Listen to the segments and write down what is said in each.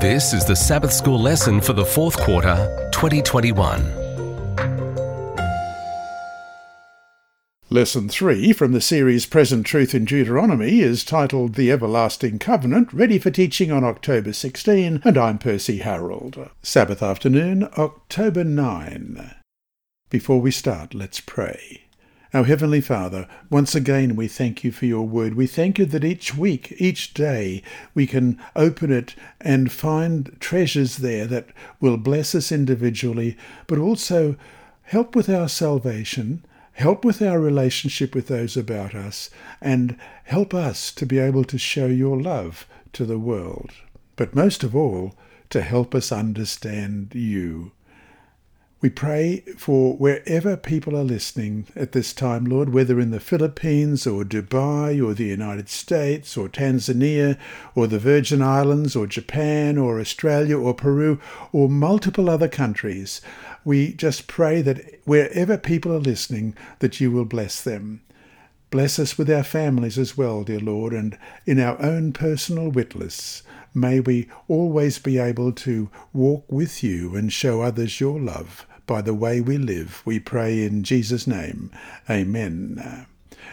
This is the Sabbath School lesson for the fourth quarter, 2021. Lesson 3 from the series Present Truth in Deuteronomy is titled The Everlasting Covenant, ready for teaching on October 16, and I'm Percy Harold. Sabbath afternoon, October 9. Before we start, let's pray. Our Heavenly Father, once again we thank you for your word. We thank you that each week, each day, we can open it and find treasures there that will bless us individually, but also help with our salvation, help with our relationship with those about us, and help us to be able to show your love to the world. But most of all, to help us understand you. We pray for wherever people are listening at this time, Lord, whether in the Philippines or Dubai or the United States or Tanzania or the Virgin Islands or Japan or Australia or Peru or multiple other countries. We just pray that wherever people are listening, that you will bless them. Bless us with our families as well, dear Lord, and in our own personal witness. May we always be able to walk with you and show others your love by the way we live. We pray in Jesus' name. Amen.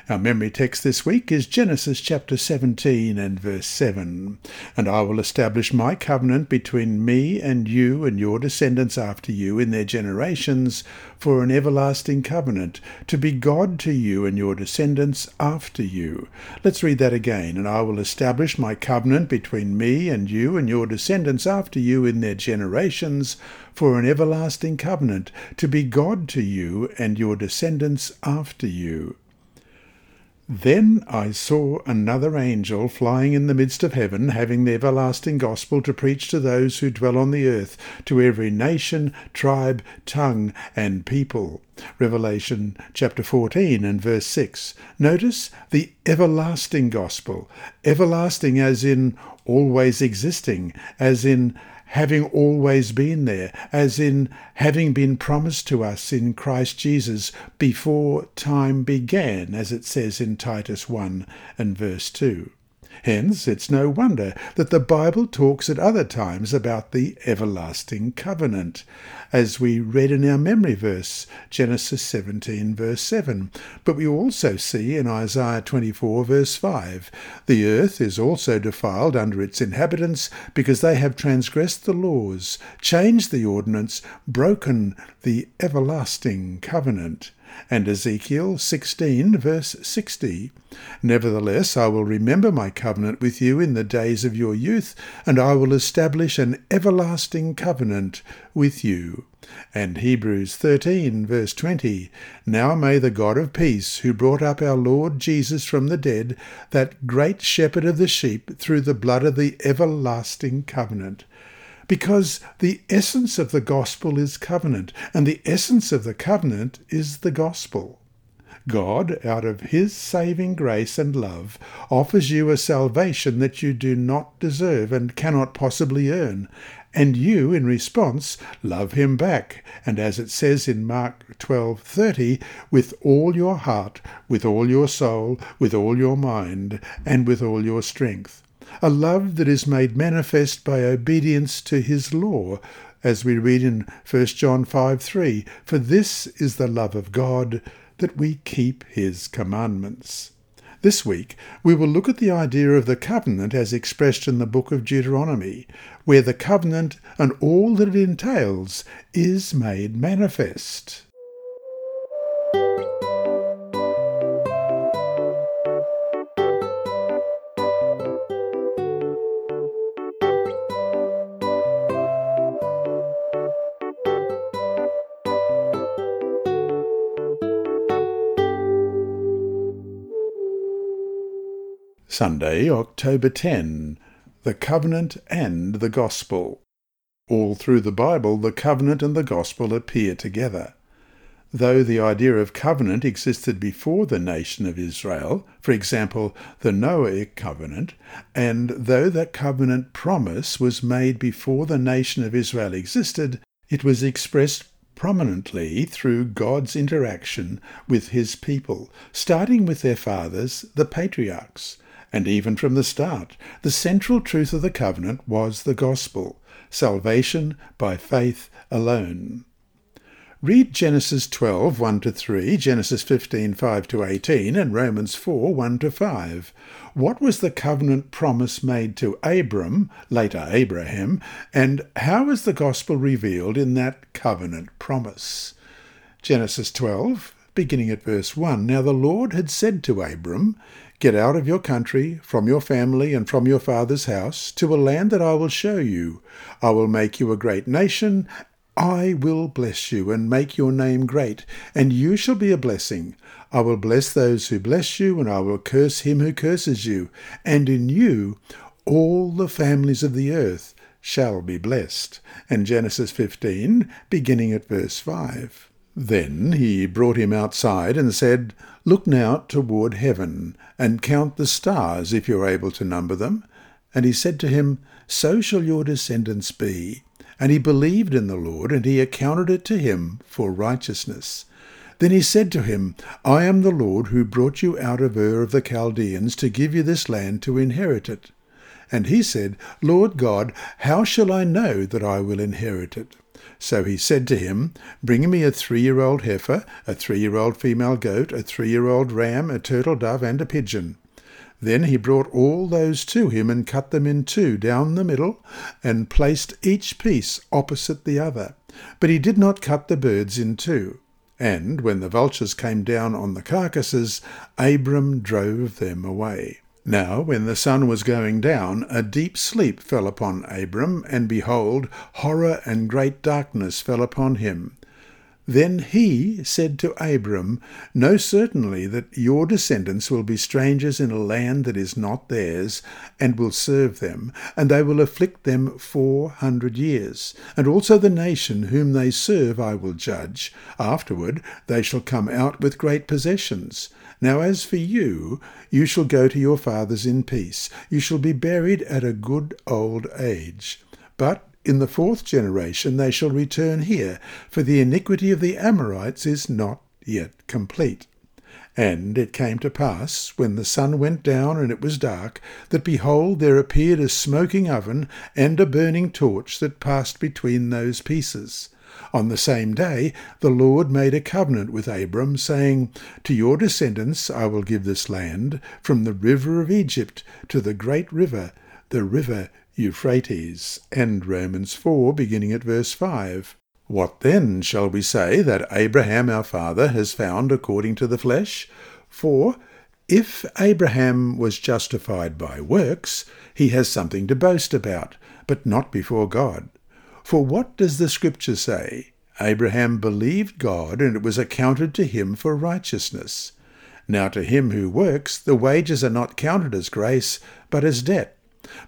Our memory text this week is Genesis chapter 17 and verse 7. And I will establish my covenant between me and you and your descendants after you in their generations for an everlasting covenant, to be God to you and your descendants after you. Let's read that again. And I will establish my covenant between me and you and your descendants after you in their generations for an everlasting covenant, to be God to you and your descendants after you. Then I saw another angel flying in the midst of heaven, having the everlasting gospel to preach to those who dwell on the earth, to every nation, tribe, tongue, and people. Revelation chapter 14 and verse 6. Notice the everlasting gospel. Everlasting as in always existing, as in having always been there, as in having been promised to us in Christ Jesus before time began, as it says in Titus 1 and verse 2. Hence, it's no wonder that the Bible talks at other times about the everlasting covenant, as we read in our memory verse, Genesis 17, verse 7. But we also see in Isaiah 24, verse 5, the earth is also defiled under its inhabitants, because they have transgressed the laws, changed the ordinance, broken the everlasting covenant and Ezekiel 16, verse 60. Nevertheless, I will remember my covenant with you in the days of your youth, and I will establish an everlasting covenant with you. And Hebrews 13, verse 20. Now may the God of peace, who brought up our Lord Jesus from the dead, that great shepherd of the sheep, through the blood of the everlasting covenant, because the essence of the gospel is covenant, and the essence of the covenant is the gospel. God, out of His saving grace and love, offers you a salvation that you do not deserve and cannot possibly earn, and you, in response, love Him back, and as it says in Mark 12:30, with all your heart, with all your soul, with all your mind, and with all your strength a love that is made manifest by obedience to his law, as we read in 1 John 5 3. For this is the love of God, that we keep his commandments. This week, we will look at the idea of the covenant as expressed in the book of Deuteronomy, where the covenant and all that it entails is made manifest. Sunday, October 10. The Covenant and the Gospel. All through the Bible, the covenant and the gospel appear together. Though the idea of covenant existed before the nation of Israel, for example, the Noahic covenant, and though that covenant promise was made before the nation of Israel existed, it was expressed prominently through God's interaction with his people, starting with their fathers, the patriarchs And even from the start, the central truth of the covenant was the gospel salvation by faith alone. Read Genesis 12, 1 to 3, Genesis 15, 5 to 18, and Romans 4, 1 to 5. What was the covenant promise made to Abram, later Abraham, and how is the gospel revealed in that covenant promise? Genesis 12, beginning at verse 1. Now the Lord had said to Abram, Get out of your country, from your family, and from your father's house, to a land that I will show you. I will make you a great nation, I will bless you and make your name great, and you shall be a blessing. I will bless those who bless you, and I will curse him who curses you. And in you all the families of the earth shall be blessed. And Genesis 15, beginning at verse 5. Then he brought him outside and said, Look now toward heaven, and count the stars, if you are able to number them. And he said to him, So shall your descendants be. And he believed in the Lord, and he accounted it to him for righteousness. Then he said to him, I am the Lord who brought you out of Ur of the Chaldeans to give you this land to inherit it. And he said, Lord God, how shall I know that I will inherit it? So he said to him, Bring me a three year old heifer, a three year old female goat, a three year old ram, a turtle dove, and a pigeon. Then he brought all those to him and cut them in two down the middle, and placed each piece opposite the other. But he did not cut the birds in two. And when the vultures came down on the carcasses, Abram drove them away. Now, when the sun was going down, a deep sleep fell upon Abram, and behold, horror and great darkness fell upon him. Then he said to Abram, Know certainly that your descendants will be strangers in a land that is not theirs, and will serve them, and they will afflict them four hundred years. And also the nation whom they serve I will judge. Afterward they shall come out with great possessions. Now as for you, you shall go to your fathers in peace. You shall be buried at a good old age. But in the fourth generation they shall return here, for the iniquity of the Amorites is not yet complete. And it came to pass, when the sun went down and it was dark, that behold, there appeared a smoking oven and a burning torch that passed between those pieces. On the same day the Lord made a covenant with Abram, saying, To your descendants I will give this land, from the river of Egypt to the great river, the river Euphrates, and Romans 4, beginning at verse 5. What then shall we say that Abraham our father has found according to the flesh? For if Abraham was justified by works, he has something to boast about, but not before God. For what does the Scripture say? Abraham believed God, and it was accounted to him for righteousness. Now to him who works, the wages are not counted as grace, but as debt.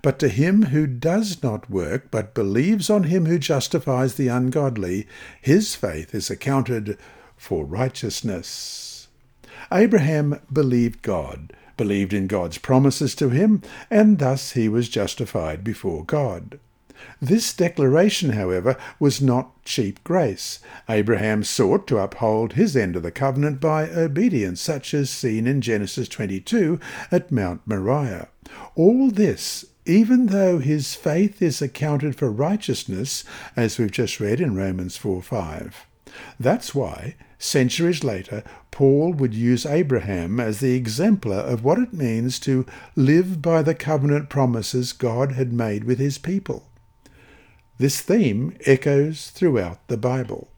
But to him who does not work, but believes on him who justifies the ungodly, his faith is accounted for righteousness. Abraham believed God, believed in God's promises to him, and thus he was justified before God. This declaration, however, was not cheap grace. Abraham sought to uphold his end of the covenant by obedience, such as seen in Genesis 22 at Mount Moriah. All this even though his faith is accounted for righteousness, as we've just read in Romans 4 5. That's why, centuries later, Paul would use Abraham as the exemplar of what it means to live by the covenant promises God had made with his people. This theme echoes throughout the Bible.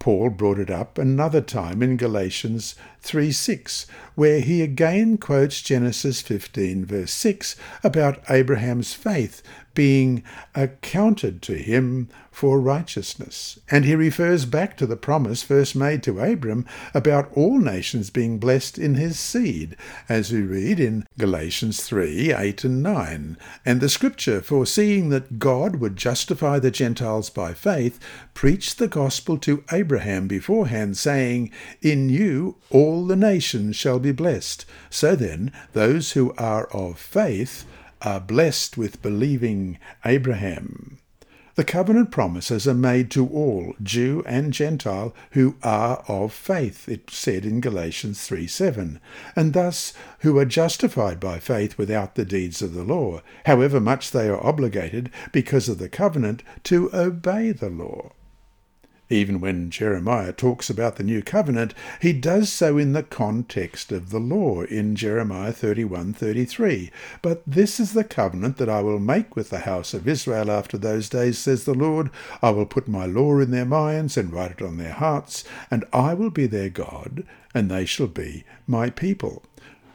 Paul brought it up another time in Galatians 3 6, where he again quotes Genesis 15, verse 6, about Abraham's faith being accounted to him for righteousness. And he refers back to the promise first made to Abram about all nations being blessed in his seed, as we read in Galatians 3 8 and 9. And the scripture, foreseeing that God would justify the Gentiles by faith, preached the gospel to Abraham beforehand, saying, In you all the nations shall be blessed. So then, those who are of faith are blessed with believing Abraham. The covenant promises are made to all, Jew and Gentile, who are of faith, it said in Galatians 3 7, and thus who are justified by faith without the deeds of the law, however much they are obligated, because of the covenant, to obey the law. Even when Jeremiah talks about the new covenant, he does so in the context of the law in Jeremiah 31:33. But this is the covenant that I will make with the house of Israel after those days, says the Lord. I will put my law in their minds and write it on their hearts, and I will be their God, and they shall be my people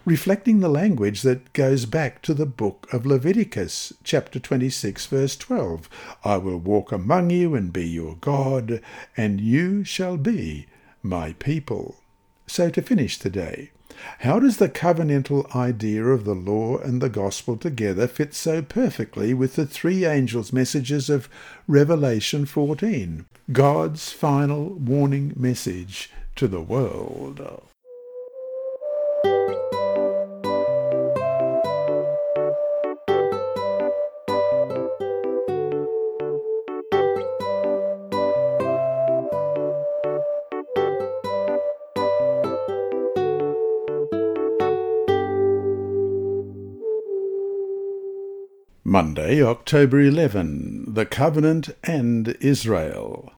reflecting the language that goes back to the book of Leviticus, chapter 26, verse 12. I will walk among you and be your God, and you shall be my people. So to finish today, how does the covenantal idea of the law and the gospel together fit so perfectly with the three angels' messages of Revelation 14, God's final warning message to the world? Monday, October 11, the Covenant and Israel.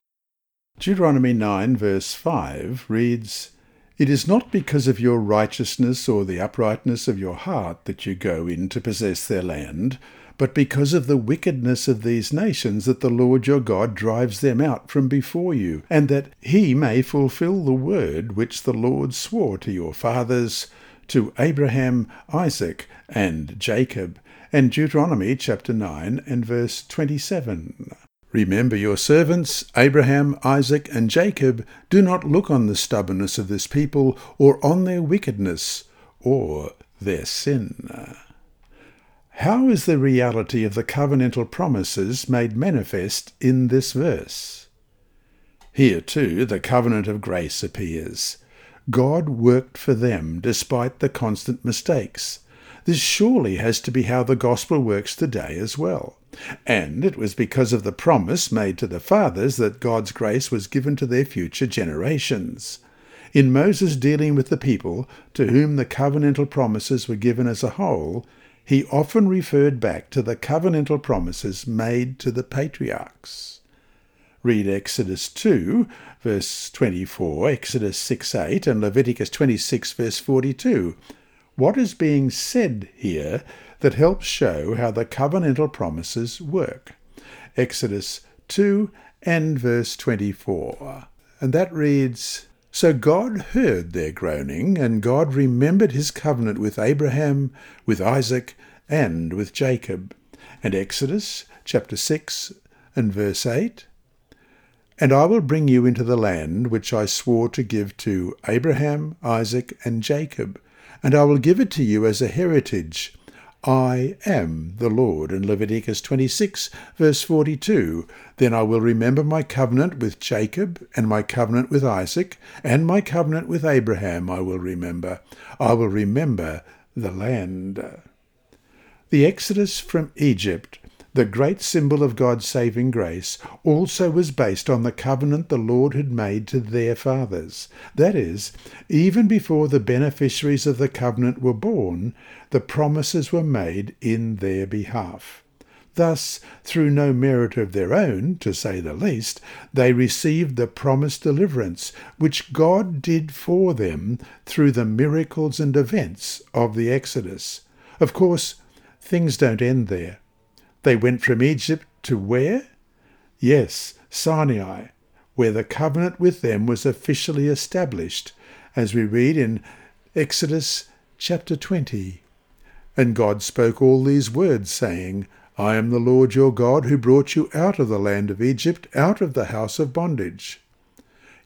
Deuteronomy 9, verse 5 reads, It is not because of your righteousness or the uprightness of your heart that you go in to possess their land, but because of the wickedness of these nations that the Lord your God drives them out from before you, and that he may fulfill the word which the Lord swore to your fathers, to Abraham, Isaac, and Jacob and Deuteronomy chapter 9 and verse 27. Remember your servants, Abraham, Isaac, and Jacob. Do not look on the stubbornness of this people, or on their wickedness, or their sin. How is the reality of the covenantal promises made manifest in this verse? Here, too, the covenant of grace appears. God worked for them despite the constant mistakes. This surely has to be how the gospel works today as well. And it was because of the promise made to the fathers that God's grace was given to their future generations. In Moses dealing with the people, to whom the covenantal promises were given as a whole, he often referred back to the covenantal promises made to the patriarchs. Read Exodus 2, verse 24, Exodus 6 8, and Leviticus 26, verse 42 what is being said here that helps show how the covenantal promises work. Exodus 2 and verse 24. And that reads So God heard their groaning, and God remembered his covenant with Abraham, with Isaac, and with Jacob. And Exodus chapter 6 and verse 8. And I will bring you into the land which I swore to give to Abraham, Isaac, and Jacob and I will give it to you as a heritage. I am the Lord. In Leviticus 26, verse 42, Then I will remember my covenant with Jacob, and my covenant with Isaac, and my covenant with Abraham I will remember. I will remember the land. The exodus from Egypt the great symbol of God's saving grace, also was based on the covenant the Lord had made to their fathers. That is, even before the beneficiaries of the covenant were born, the promises were made in their behalf. Thus, through no merit of their own, to say the least, they received the promised deliverance, which God did for them through the miracles and events of the Exodus. Of course, things don't end there. They went from Egypt to where? Yes, Sinai, where the covenant with them was officially established, as we read in Exodus chapter 20. And God spoke all these words, saying, I am the Lord your God who brought you out of the land of Egypt, out of the house of bondage.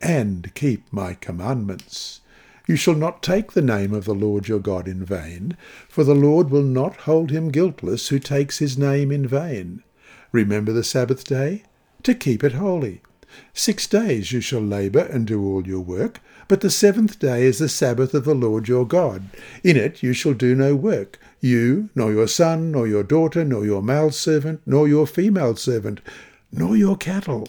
and keep my commandments. You shall not take the name of the Lord your God in vain, for the Lord will not hold him guiltless who takes his name in vain. Remember the Sabbath day, to keep it holy. Six days you shall labour and do all your work, but the seventh day is the Sabbath of the Lord your God. In it you shall do no work, you, nor your son, nor your daughter, nor your male servant, nor your female servant, nor your cattle,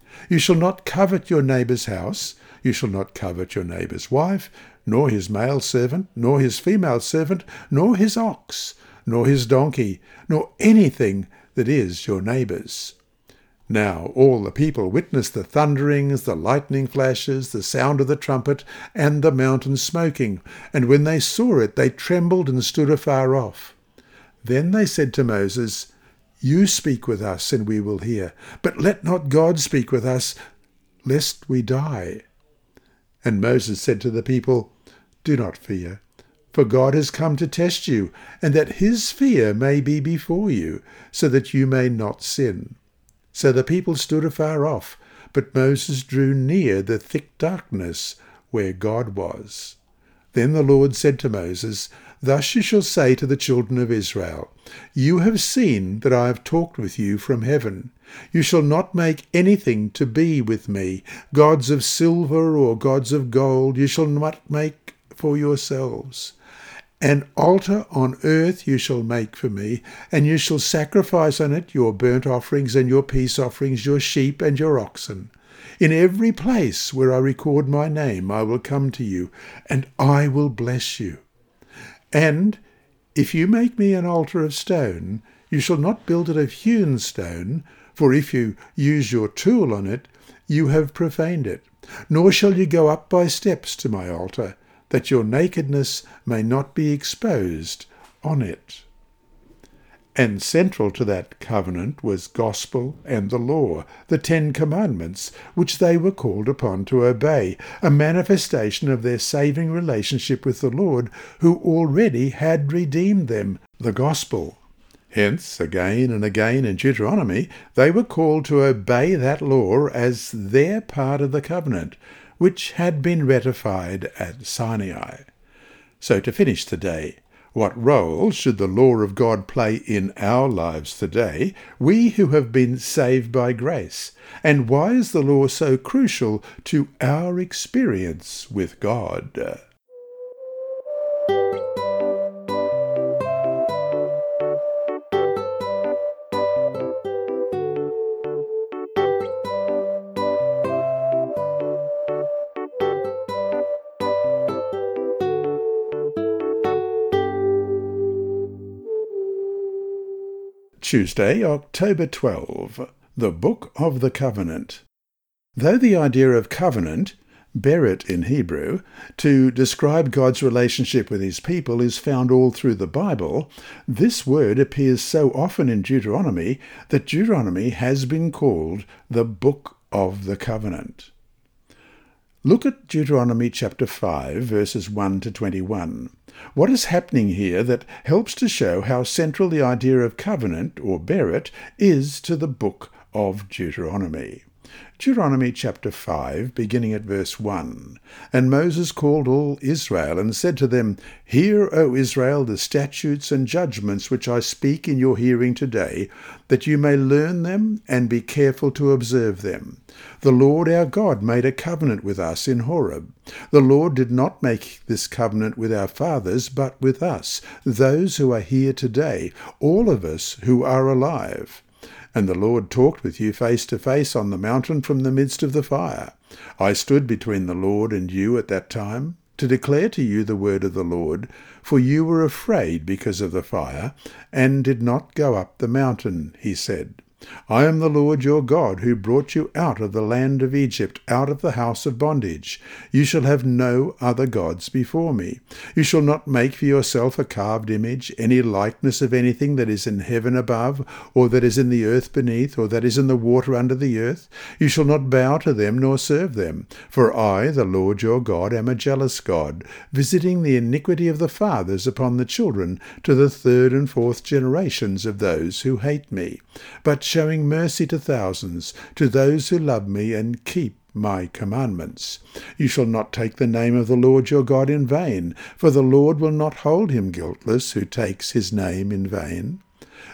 You shall not covet your neighbour's house. You shall not covet your neighbour's wife, nor his male servant, nor his female servant, nor his ox, nor his donkey, nor anything that is your neighbour's. Now all the people witnessed the thunderings, the lightning flashes, the sound of the trumpet, and the mountain smoking. And when they saw it, they trembled and stood afar off. Then they said to Moses, You speak with us, and we will hear. But let not God speak with us, lest we die. And Moses said to the people, Do not fear. For God has come to test you, and that his fear may be before you, so that you may not sin. So the people stood afar off, but Moses drew near the thick darkness where God was. Then the Lord said to Moses, Thus you shall say to the children of Israel, You have seen that I have talked with you from heaven. You shall not make anything to be with me, gods of silver or gods of gold, you shall not make for yourselves. An altar on earth you shall make for me, and you shall sacrifice on it your burnt offerings and your peace offerings, your sheep and your oxen. In every place where I record my name I will come to you, and I will bless you. And if you make me an altar of stone, you shall not build it of hewn stone, for if you use your tool on it, you have profaned it. Nor shall you go up by steps to my altar, that your nakedness may not be exposed on it. And central to that covenant was gospel and the law, the Ten Commandments, which they were called upon to obey, a manifestation of their saving relationship with the Lord, who already had redeemed them, the gospel. Hence, again and again in Deuteronomy, they were called to obey that law as their part of the covenant, which had been ratified at Sinai. So to finish today, what role should the law of God play in our lives today, we who have been saved by grace? And why is the law so crucial to our experience with God? Tuesday, October 12. The Book of the Covenant. Though the idea of covenant, berit in Hebrew, to describe God's relationship with his people is found all through the Bible, this word appears so often in Deuteronomy that Deuteronomy has been called the Book of the Covenant. Look at Deuteronomy chapter 5, verses 1 to 21. What is happening here that helps to show how central the idea of covenant, or berit, is to the book of Deuteronomy? Deuteronomy chapter 5, beginning at verse 1. And Moses called all Israel, and said to them, Hear, O Israel, the statutes and judgments which I speak in your hearing today, that you may learn them and be careful to observe them. The Lord our God made a covenant with us in Horeb. The Lord did not make this covenant with our fathers, but with us, those who are here today, all of us who are alive. And the Lord talked with you face to face on the mountain from the midst of the fire. I stood between the Lord and you at that time, to declare to you the word of the Lord, for you were afraid because of the fire, and did not go up the mountain, he said. I am the Lord your God, who brought you out of the land of Egypt, out of the house of bondage. You shall have no other gods before me. You shall not make for yourself a carved image, any likeness of anything that is in heaven above, or that is in the earth beneath, or that is in the water under the earth. You shall not bow to them nor serve them. For I, the Lord your God, am a jealous God, visiting the iniquity of the fathers upon the children to the third and fourth generations of those who hate me, but showing mercy to thousands, to those who love me and keep my commandments. You shall not take the name of the Lord your God in vain, for the Lord will not hold him guiltless who takes his name in vain.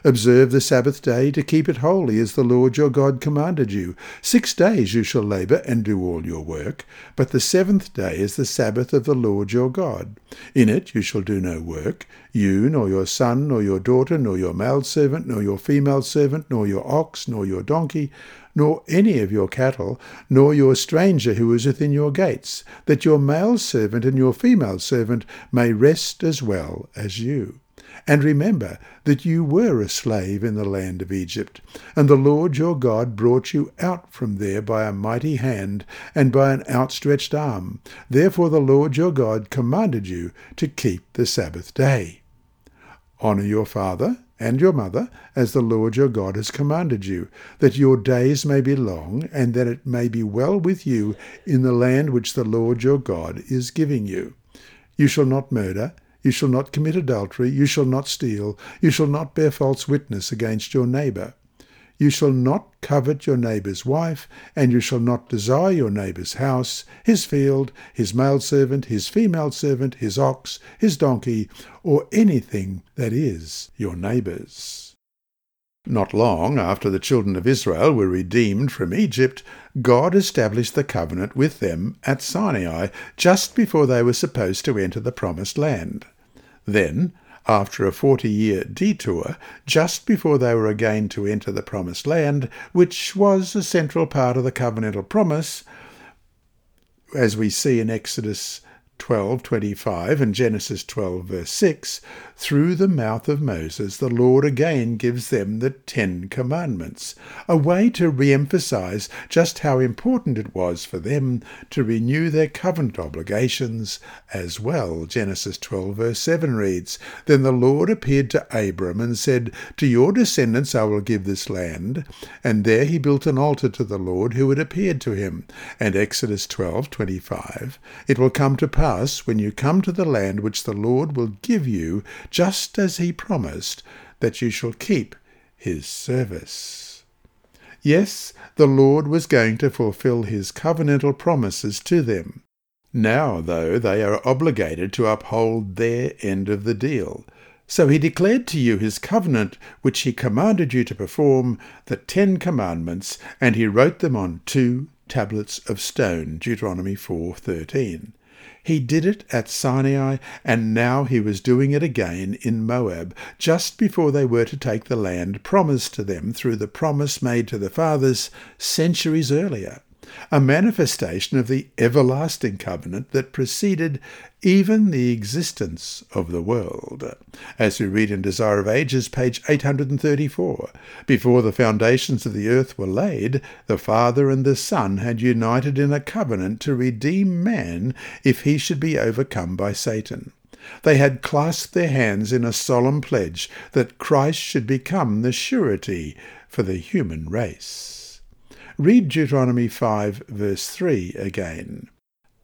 Observe the Sabbath day to keep it holy as the Lord your God commanded you. Six days you shall labour and do all your work, but the seventh day is the Sabbath of the Lord your God. In it you shall do no work, you, nor your son, nor your daughter, nor your male servant, nor your female servant, nor your ox, nor your donkey, nor any of your cattle, nor your stranger who is within your gates, that your male servant and your female servant may rest as well as you. And remember that you were a slave in the land of Egypt, and the Lord your God brought you out from there by a mighty hand and by an outstretched arm. Therefore the Lord your God commanded you to keep the Sabbath day. Honour your father and your mother, as the Lord your God has commanded you, that your days may be long, and that it may be well with you in the land which the Lord your God is giving you. You shall not murder, you shall not commit adultery. You shall not steal. You shall not bear false witness against your neighbour. You shall not covet your neighbour's wife, and you shall not desire your neighbour's house, his field, his male servant, his female servant, his ox, his donkey, or anything that is your neighbour's. Not long after the children of Israel were redeemed from Egypt, God established the covenant with them at Sinai just before they were supposed to enter the promised land. Then, after a forty year detour, just before they were again to enter the Promised Land, which was a central part of the covenantal promise, as we see in Exodus 12:25 and Genesis 12 verse 6, through the mouth of Moses, the Lord again gives them the Ten Commandments, a way to re-emphasize just how important it was for them to renew their covenant obligations as well. Genesis 12 verse 7 reads, Then the Lord appeared to Abram and said, To your descendants I will give this land. And there he built an altar to the Lord who had appeared to him. And Exodus 12:25, It will come to pass pass when you come to the land which the Lord will give you, just as he promised, that you shall keep his service. Yes, the Lord was going to fulfill his covenantal promises to them. Now, though, they are obligated to uphold their end of the deal. So he declared to you his covenant, which he commanded you to perform, the Ten Commandments, and he wrote them on two tablets of stone. Deuteronomy 4:13. He did it at Sinai, and now he was doing it again in Moab, just before they were to take the land promised to them through the promise made to the fathers centuries earlier a manifestation of the everlasting covenant that preceded even the existence of the world. As we read in Desire of Ages, page 834, before the foundations of the earth were laid, the Father and the Son had united in a covenant to redeem man if he should be overcome by Satan. They had clasped their hands in a solemn pledge that Christ should become the surety for the human race. Read Deuteronomy 5, verse 3 again.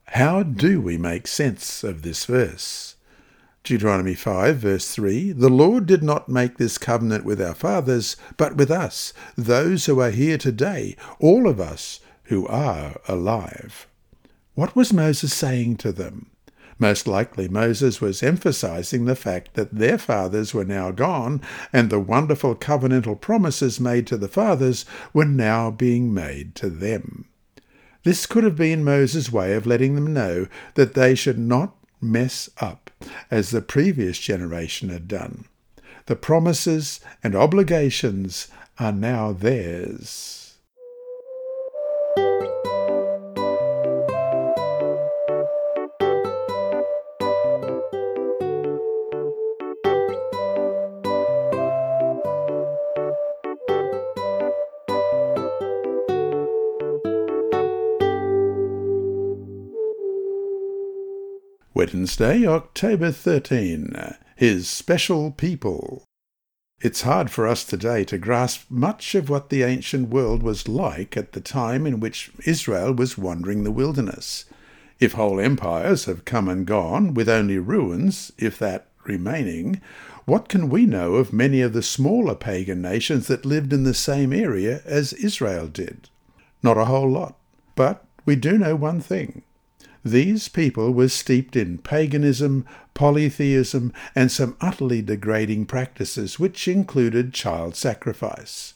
How do we make sense of this verse? Deuteronomy 5, verse 3 The Lord did not make this covenant with our fathers, but with us, those who are here today, all of us who are alive. What was Moses saying to them? Most likely Moses was emphasizing the fact that their fathers were now gone and the wonderful covenantal promises made to the fathers were now being made to them. This could have been Moses' way of letting them know that they should not mess up as the previous generation had done. The promises and obligations are now theirs. Wednesday, October 13. His Special People. It's hard for us today to grasp much of what the ancient world was like at the time in which Israel was wandering the wilderness. If whole empires have come and gone, with only ruins, if that, remaining, what can we know of many of the smaller pagan nations that lived in the same area as Israel did? Not a whole lot. But we do know one thing. These people were steeped in paganism, polytheism, and some utterly degrading practices, which included child sacrifice.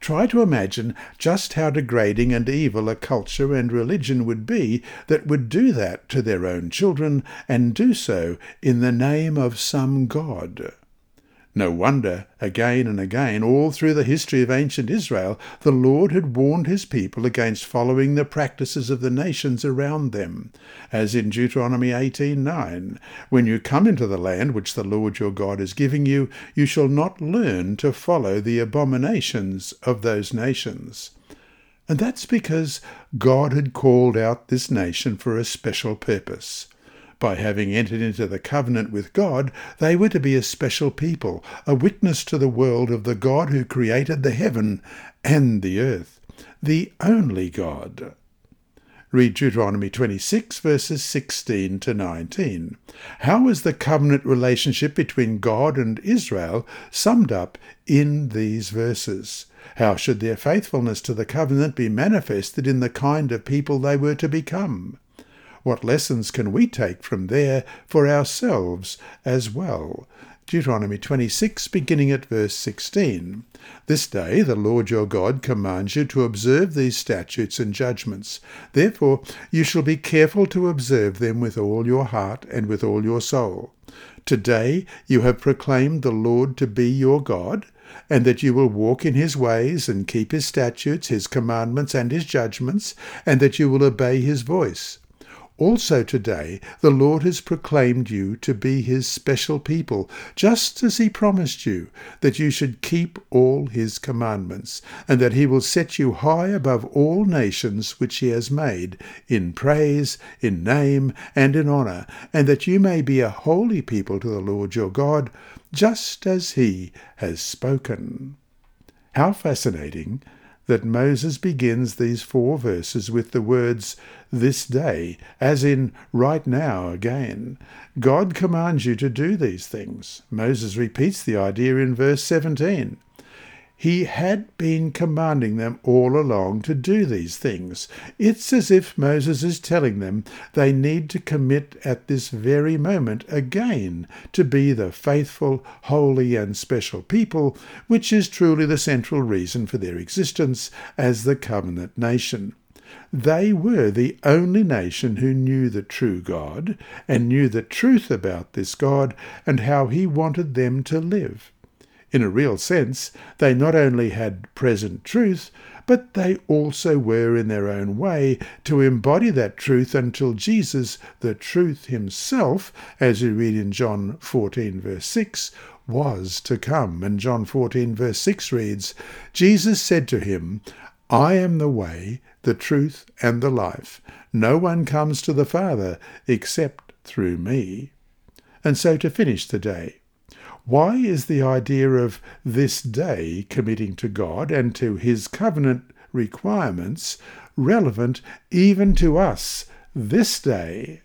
Try to imagine just how degrading and evil a culture and religion would be that would do that to their own children, and do so in the name of some god. No wonder, again and again, all through the history of ancient Israel, the Lord had warned his people against following the practices of the nations around them, as in Deuteronomy 18:9, "When you come into the land which the Lord your God is giving you, you shall not learn to follow the abominations of those nations." And that's because God had called out this nation for a special purpose. By having entered into the covenant with God, they were to be a special people, a witness to the world of the God who created the heaven and the earth, the only God. Read Deuteronomy 26, verses 16 to 19. How is the covenant relationship between God and Israel summed up in these verses? How should their faithfulness to the covenant be manifested in the kind of people they were to become? What lessons can we take from there for ourselves as well? Deuteronomy 26, beginning at verse 16. This day the Lord your God commands you to observe these statutes and judgments. Therefore you shall be careful to observe them with all your heart and with all your soul. Today you have proclaimed the Lord to be your God, and that you will walk in his ways and keep his statutes, his commandments, and his judgments, and that you will obey his voice. Also today, the Lord has proclaimed you to be his special people, just as he promised you, that you should keep all his commandments, and that he will set you high above all nations which he has made, in praise, in name, and in honour, and that you may be a holy people to the Lord your God, just as he has spoken. How fascinating that Moses begins these four verses with the words, this day, as in right now again. God commands you to do these things. Moses repeats the idea in verse 17. He had been commanding them all along to do these things. It's as if Moses is telling them they need to commit at this very moment again to be the faithful, holy, and special people, which is truly the central reason for their existence as the covenant nation. They were the only nation who knew the true God and knew the truth about this God and how he wanted them to live. In a real sense, they not only had present truth, but they also were in their own way to embody that truth until Jesus, the truth himself, as we read in John 14, verse 6, was to come. And John 14, verse 6 reads, Jesus said to him, I am the way, the truth, and the life. No one comes to the Father except through me. And so to finish the day, why is the idea of this day committing to God and to his covenant requirements relevant even to us this day?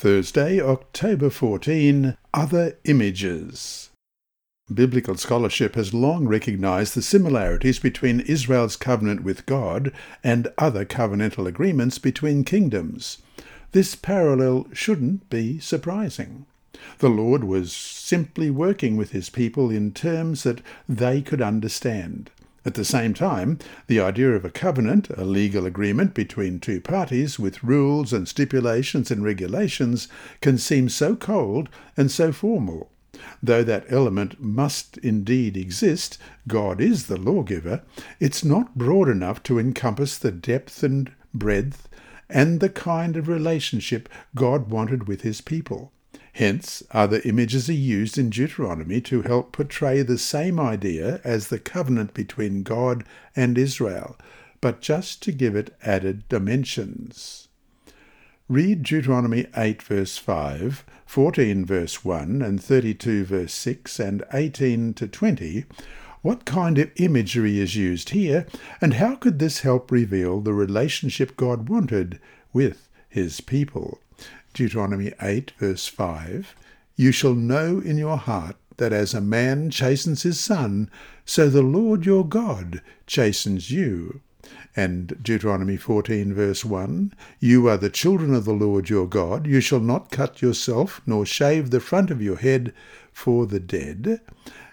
Thursday, October 14, Other Images. Biblical scholarship has long recognized the similarities between Israel's covenant with God and other covenantal agreements between kingdoms. This parallel shouldn't be surprising. The Lord was simply working with his people in terms that they could understand. At the same time, the idea of a covenant, a legal agreement between two parties with rules and stipulations and regulations, can seem so cold and so formal. Though that element must indeed exist, God is the lawgiver, it's not broad enough to encompass the depth and breadth and the kind of relationship God wanted with his people. Hence, other images are used in Deuteronomy to help portray the same idea as the covenant between God and Israel, but just to give it added dimensions. Read Deuteronomy 8 verse 5, 14 verse 1, and 32 verse 6, and 18 to 20. What kind of imagery is used here, and how could this help reveal the relationship God wanted with his people? Deuteronomy 8 verse 5. You shall know in your heart that as a man chastens his son, so the Lord your God chastens you and Deuteronomy 14, verse 1 You are the children of the Lord your God. You shall not cut yourself, nor shave the front of your head for the dead.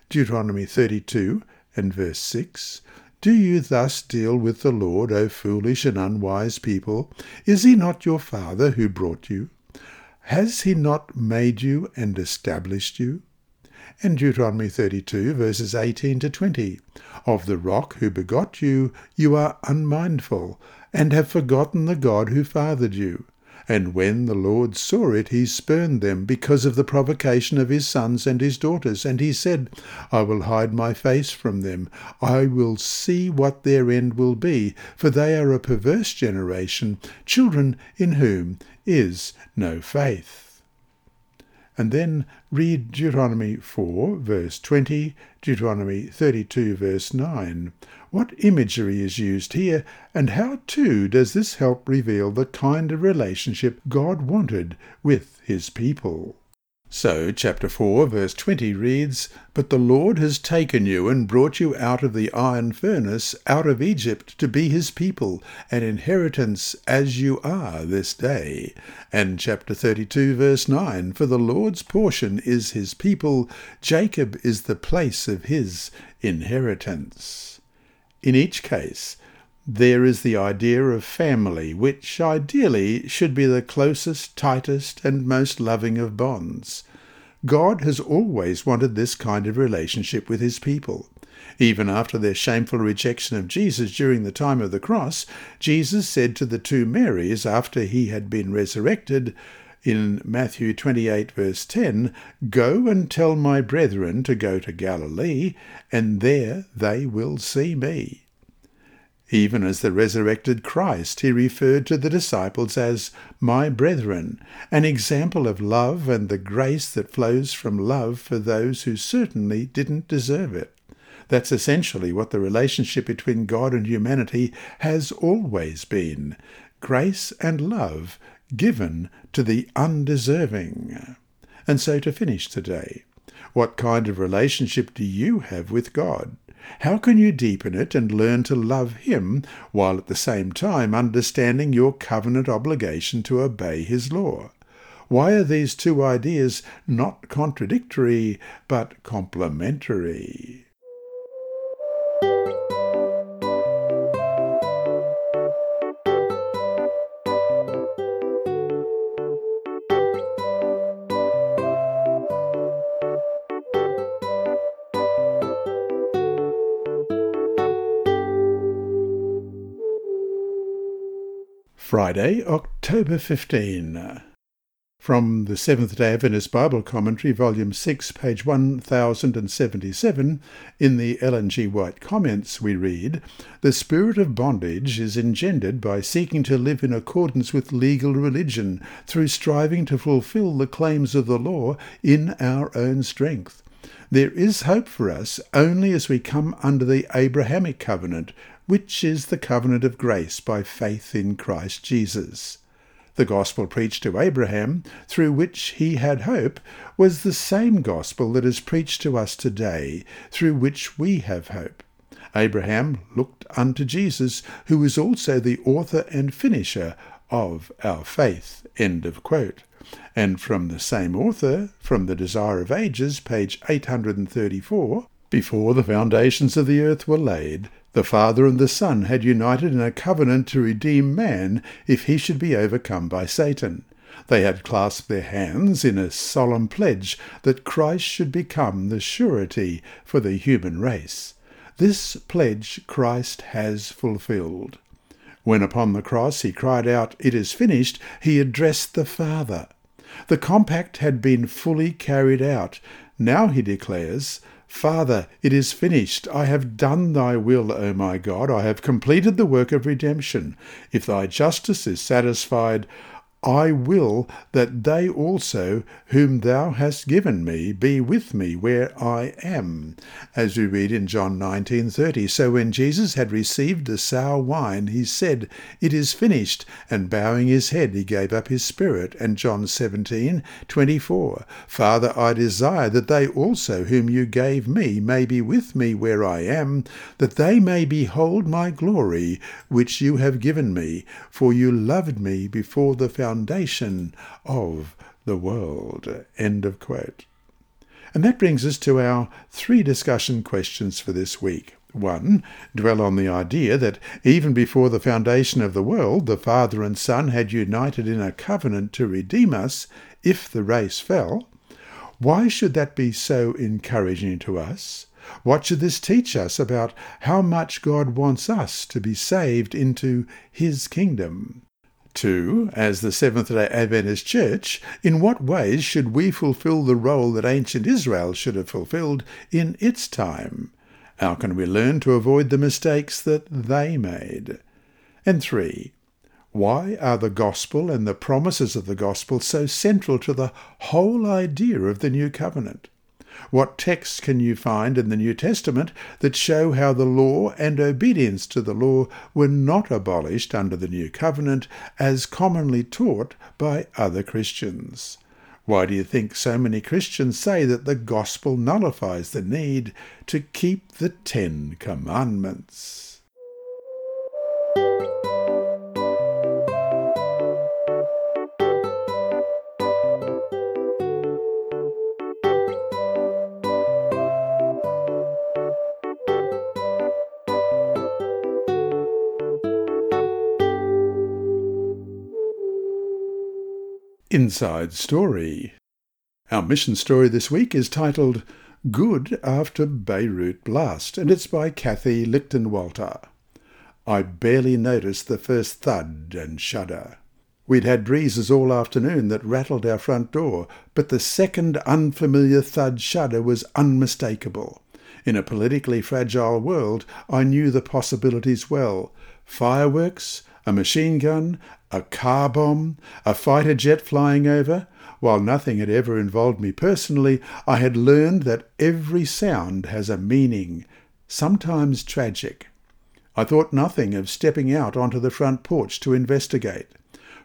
Deuteronomy 32 and verse 6 Do you thus deal with the Lord, O foolish and unwise people? Is he not your father who brought you? Has he not made you and established you? and Deuteronomy 32, verses 18 to 20. Of the rock who begot you, you are unmindful, and have forgotten the God who fathered you. And when the Lord saw it, he spurned them because of the provocation of his sons and his daughters. And he said, I will hide my face from them. I will see what their end will be, for they are a perverse generation, children in whom is no faith. And then read Deuteronomy 4, verse 20, Deuteronomy 32, verse 9. What imagery is used here, and how too does this help reveal the kind of relationship God wanted with his people? So, chapter 4, verse 20 reads, But the Lord has taken you and brought you out of the iron furnace, out of Egypt, to be his people, an inheritance as you are this day. And chapter 32, verse 9, For the Lord's portion is his people, Jacob is the place of his inheritance. In each case, there is the idea of family, which ideally should be the closest, tightest, and most loving of bonds. God has always wanted this kind of relationship with his people. Even after their shameful rejection of Jesus during the time of the cross, Jesus said to the two Marys after he had been resurrected, in Matthew 28, verse 10, Go and tell my brethren to go to Galilee, and there they will see me. Even as the resurrected Christ, he referred to the disciples as my brethren, an example of love and the grace that flows from love for those who certainly didn't deserve it. That's essentially what the relationship between God and humanity has always been grace and love given to the undeserving. And so to finish today, what kind of relationship do you have with God? How can you deepen it and learn to love Him while at the same time understanding your covenant obligation to obey His law? Why are these two ideas not contradictory but complementary? Friday, October 15. From the Seventh day Adventist Bible Commentary, Volume 6, page 1077, in the Ellen G. White comments, we read The spirit of bondage is engendered by seeking to live in accordance with legal religion through striving to fulfill the claims of the law in our own strength. There is hope for us only as we come under the Abrahamic covenant, which is the covenant of grace by faith in Christ Jesus. The gospel preached to Abraham, through which he had hope, was the same gospel that is preached to us today, through which we have hope. Abraham looked unto Jesus, who is also the author and finisher of our faith. End of quote. And from the same author, from The Desire of Ages, page 834, before the foundations of the earth were laid, the Father and the Son had united in a covenant to redeem man if he should be overcome by Satan. They had clasped their hands in a solemn pledge that Christ should become the surety for the human race. This pledge Christ has fulfilled. When upon the cross he cried out, It is finished, he addressed the Father. The compact had been fully carried out. Now he declares, Father, it is finished. I have done thy will, O my God. I have completed the work of redemption. If thy justice is satisfied, I will that they also, whom thou hast given me, be with me where I am, as we read in John 19:30. So when Jesus had received the sour wine, he said, It is finished, and bowing his head, he gave up his spirit. And John 17:24. Father, I desire that they also, whom you gave me, may be with me where I am, that they may behold my glory, which you have given me, for you loved me before the foundation foundation of the world. End of quote. And that brings us to our three discussion questions for this week. One, dwell on the idea that even before the foundation of the world, the Father and Son had united in a covenant to redeem us if the race fell. Why should that be so encouraging to us? What should this teach us about how much God wants us to be saved into His kingdom? 2. As the Seventh day Adventist Church, in what ways should we fulfill the role that ancient Israel should have fulfilled in its time? How can we learn to avoid the mistakes that they made? And 3. Why are the gospel and the promises of the gospel so central to the whole idea of the new covenant? What texts can you find in the New Testament that show how the law and obedience to the law were not abolished under the New Covenant as commonly taught by other Christians? Why do you think so many Christians say that the gospel nullifies the need to keep the Ten Commandments? Inside Story. Our mission story this week is titled Good After Beirut Blast, and it's by Kathy Lichtenwalter. I barely noticed the first thud and shudder. We'd had breezes all afternoon that rattled our front door, but the second unfamiliar thud shudder was unmistakable. In a politically fragile world, I knew the possibilities well. Fireworks, a machine gun, a car bomb, a fighter jet flying over. While nothing had ever involved me personally, I had learned that every sound has a meaning, sometimes tragic. I thought nothing of stepping out onto the front porch to investigate.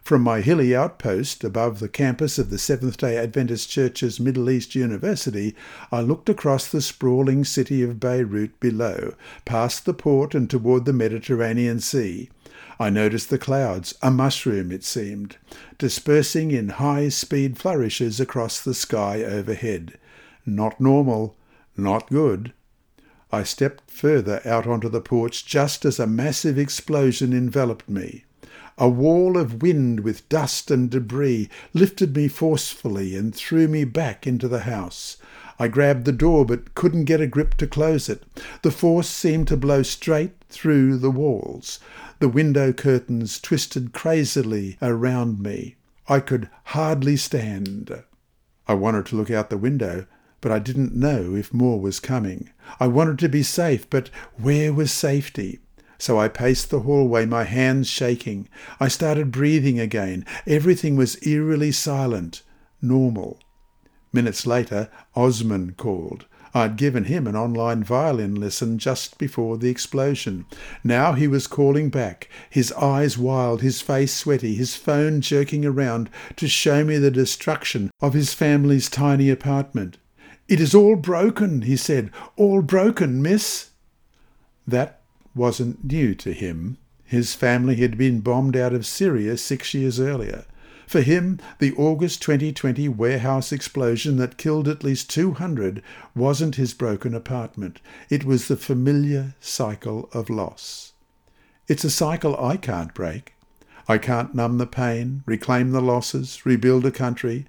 From my hilly outpost above the campus of the Seventh day Adventist Church's Middle East University, I looked across the sprawling city of Beirut below, past the port and toward the Mediterranean Sea. I noticed the clouds, a mushroom it seemed, dispersing in high speed flourishes across the sky overhead. Not normal, not good. I stepped further out onto the porch just as a massive explosion enveloped me. A wall of wind with dust and debris lifted me forcefully and threw me back into the house. I grabbed the door but couldn't get a grip to close it. The force seemed to blow straight through the walls. The window curtains twisted crazily around me. I could hardly stand. I wanted to look out the window, but I didn't know if more was coming. I wanted to be safe, but where was safety? So I paced the hallway, my hands shaking. I started breathing again. Everything was eerily silent, normal. Minutes later, Osman called. I'd given him an online violin lesson just before the explosion. Now he was calling back, his eyes wild, his face sweaty, his phone jerking around to show me the destruction of his family's tiny apartment. It is all broken, he said. All broken, miss. That wasn't new to him. His family had been bombed out of Syria six years earlier. For him, the August 2020 warehouse explosion that killed at least 200 wasn't his broken apartment. It was the familiar cycle of loss. It's a cycle I can't break. I can't numb the pain, reclaim the losses, rebuild a country.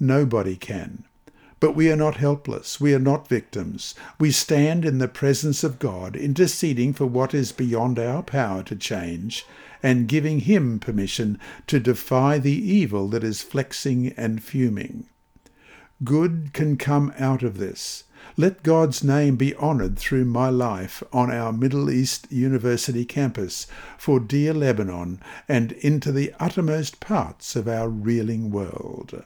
Nobody can. But we are not helpless. We are not victims. We stand in the presence of God, interceding for what is beyond our power to change, and giving Him permission to defy the evil that is flexing and fuming. Good can come out of this. Let God's name be honoured through my life on our Middle East University campus for dear Lebanon and into the uttermost parts of our reeling world.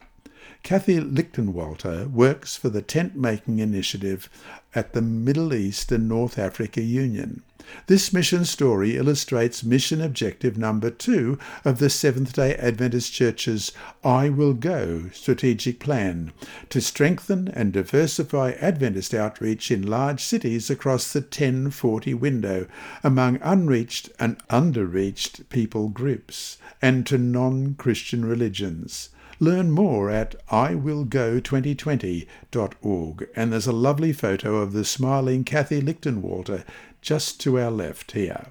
Kathy Lichtenwalter works for the Tent Making Initiative at the Middle East and North Africa Union. This mission story illustrates mission objective number two of the Seventh day Adventist Church's I Will Go strategic plan to strengthen and diversify Adventist outreach in large cities across the 1040 window among unreached and underreached people groups and to non Christian religions. Learn more at iwillgo2020.org and there's a lovely photo of the smiling Kathy Lichtenwalter just to our left here.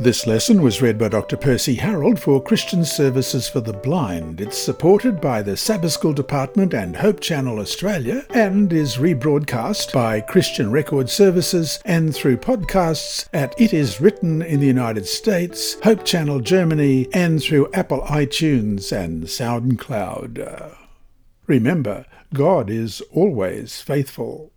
This lesson was read by Dr. Percy Harrold for Christian Services for the Blind. It's supported by the Sabbath School Department and Hope Channel Australia and is rebroadcast by Christian Record Services and through podcasts at It Is Written in the United States, Hope Channel Germany, and through Apple iTunes and SoundCloud. Remember, God is always faithful.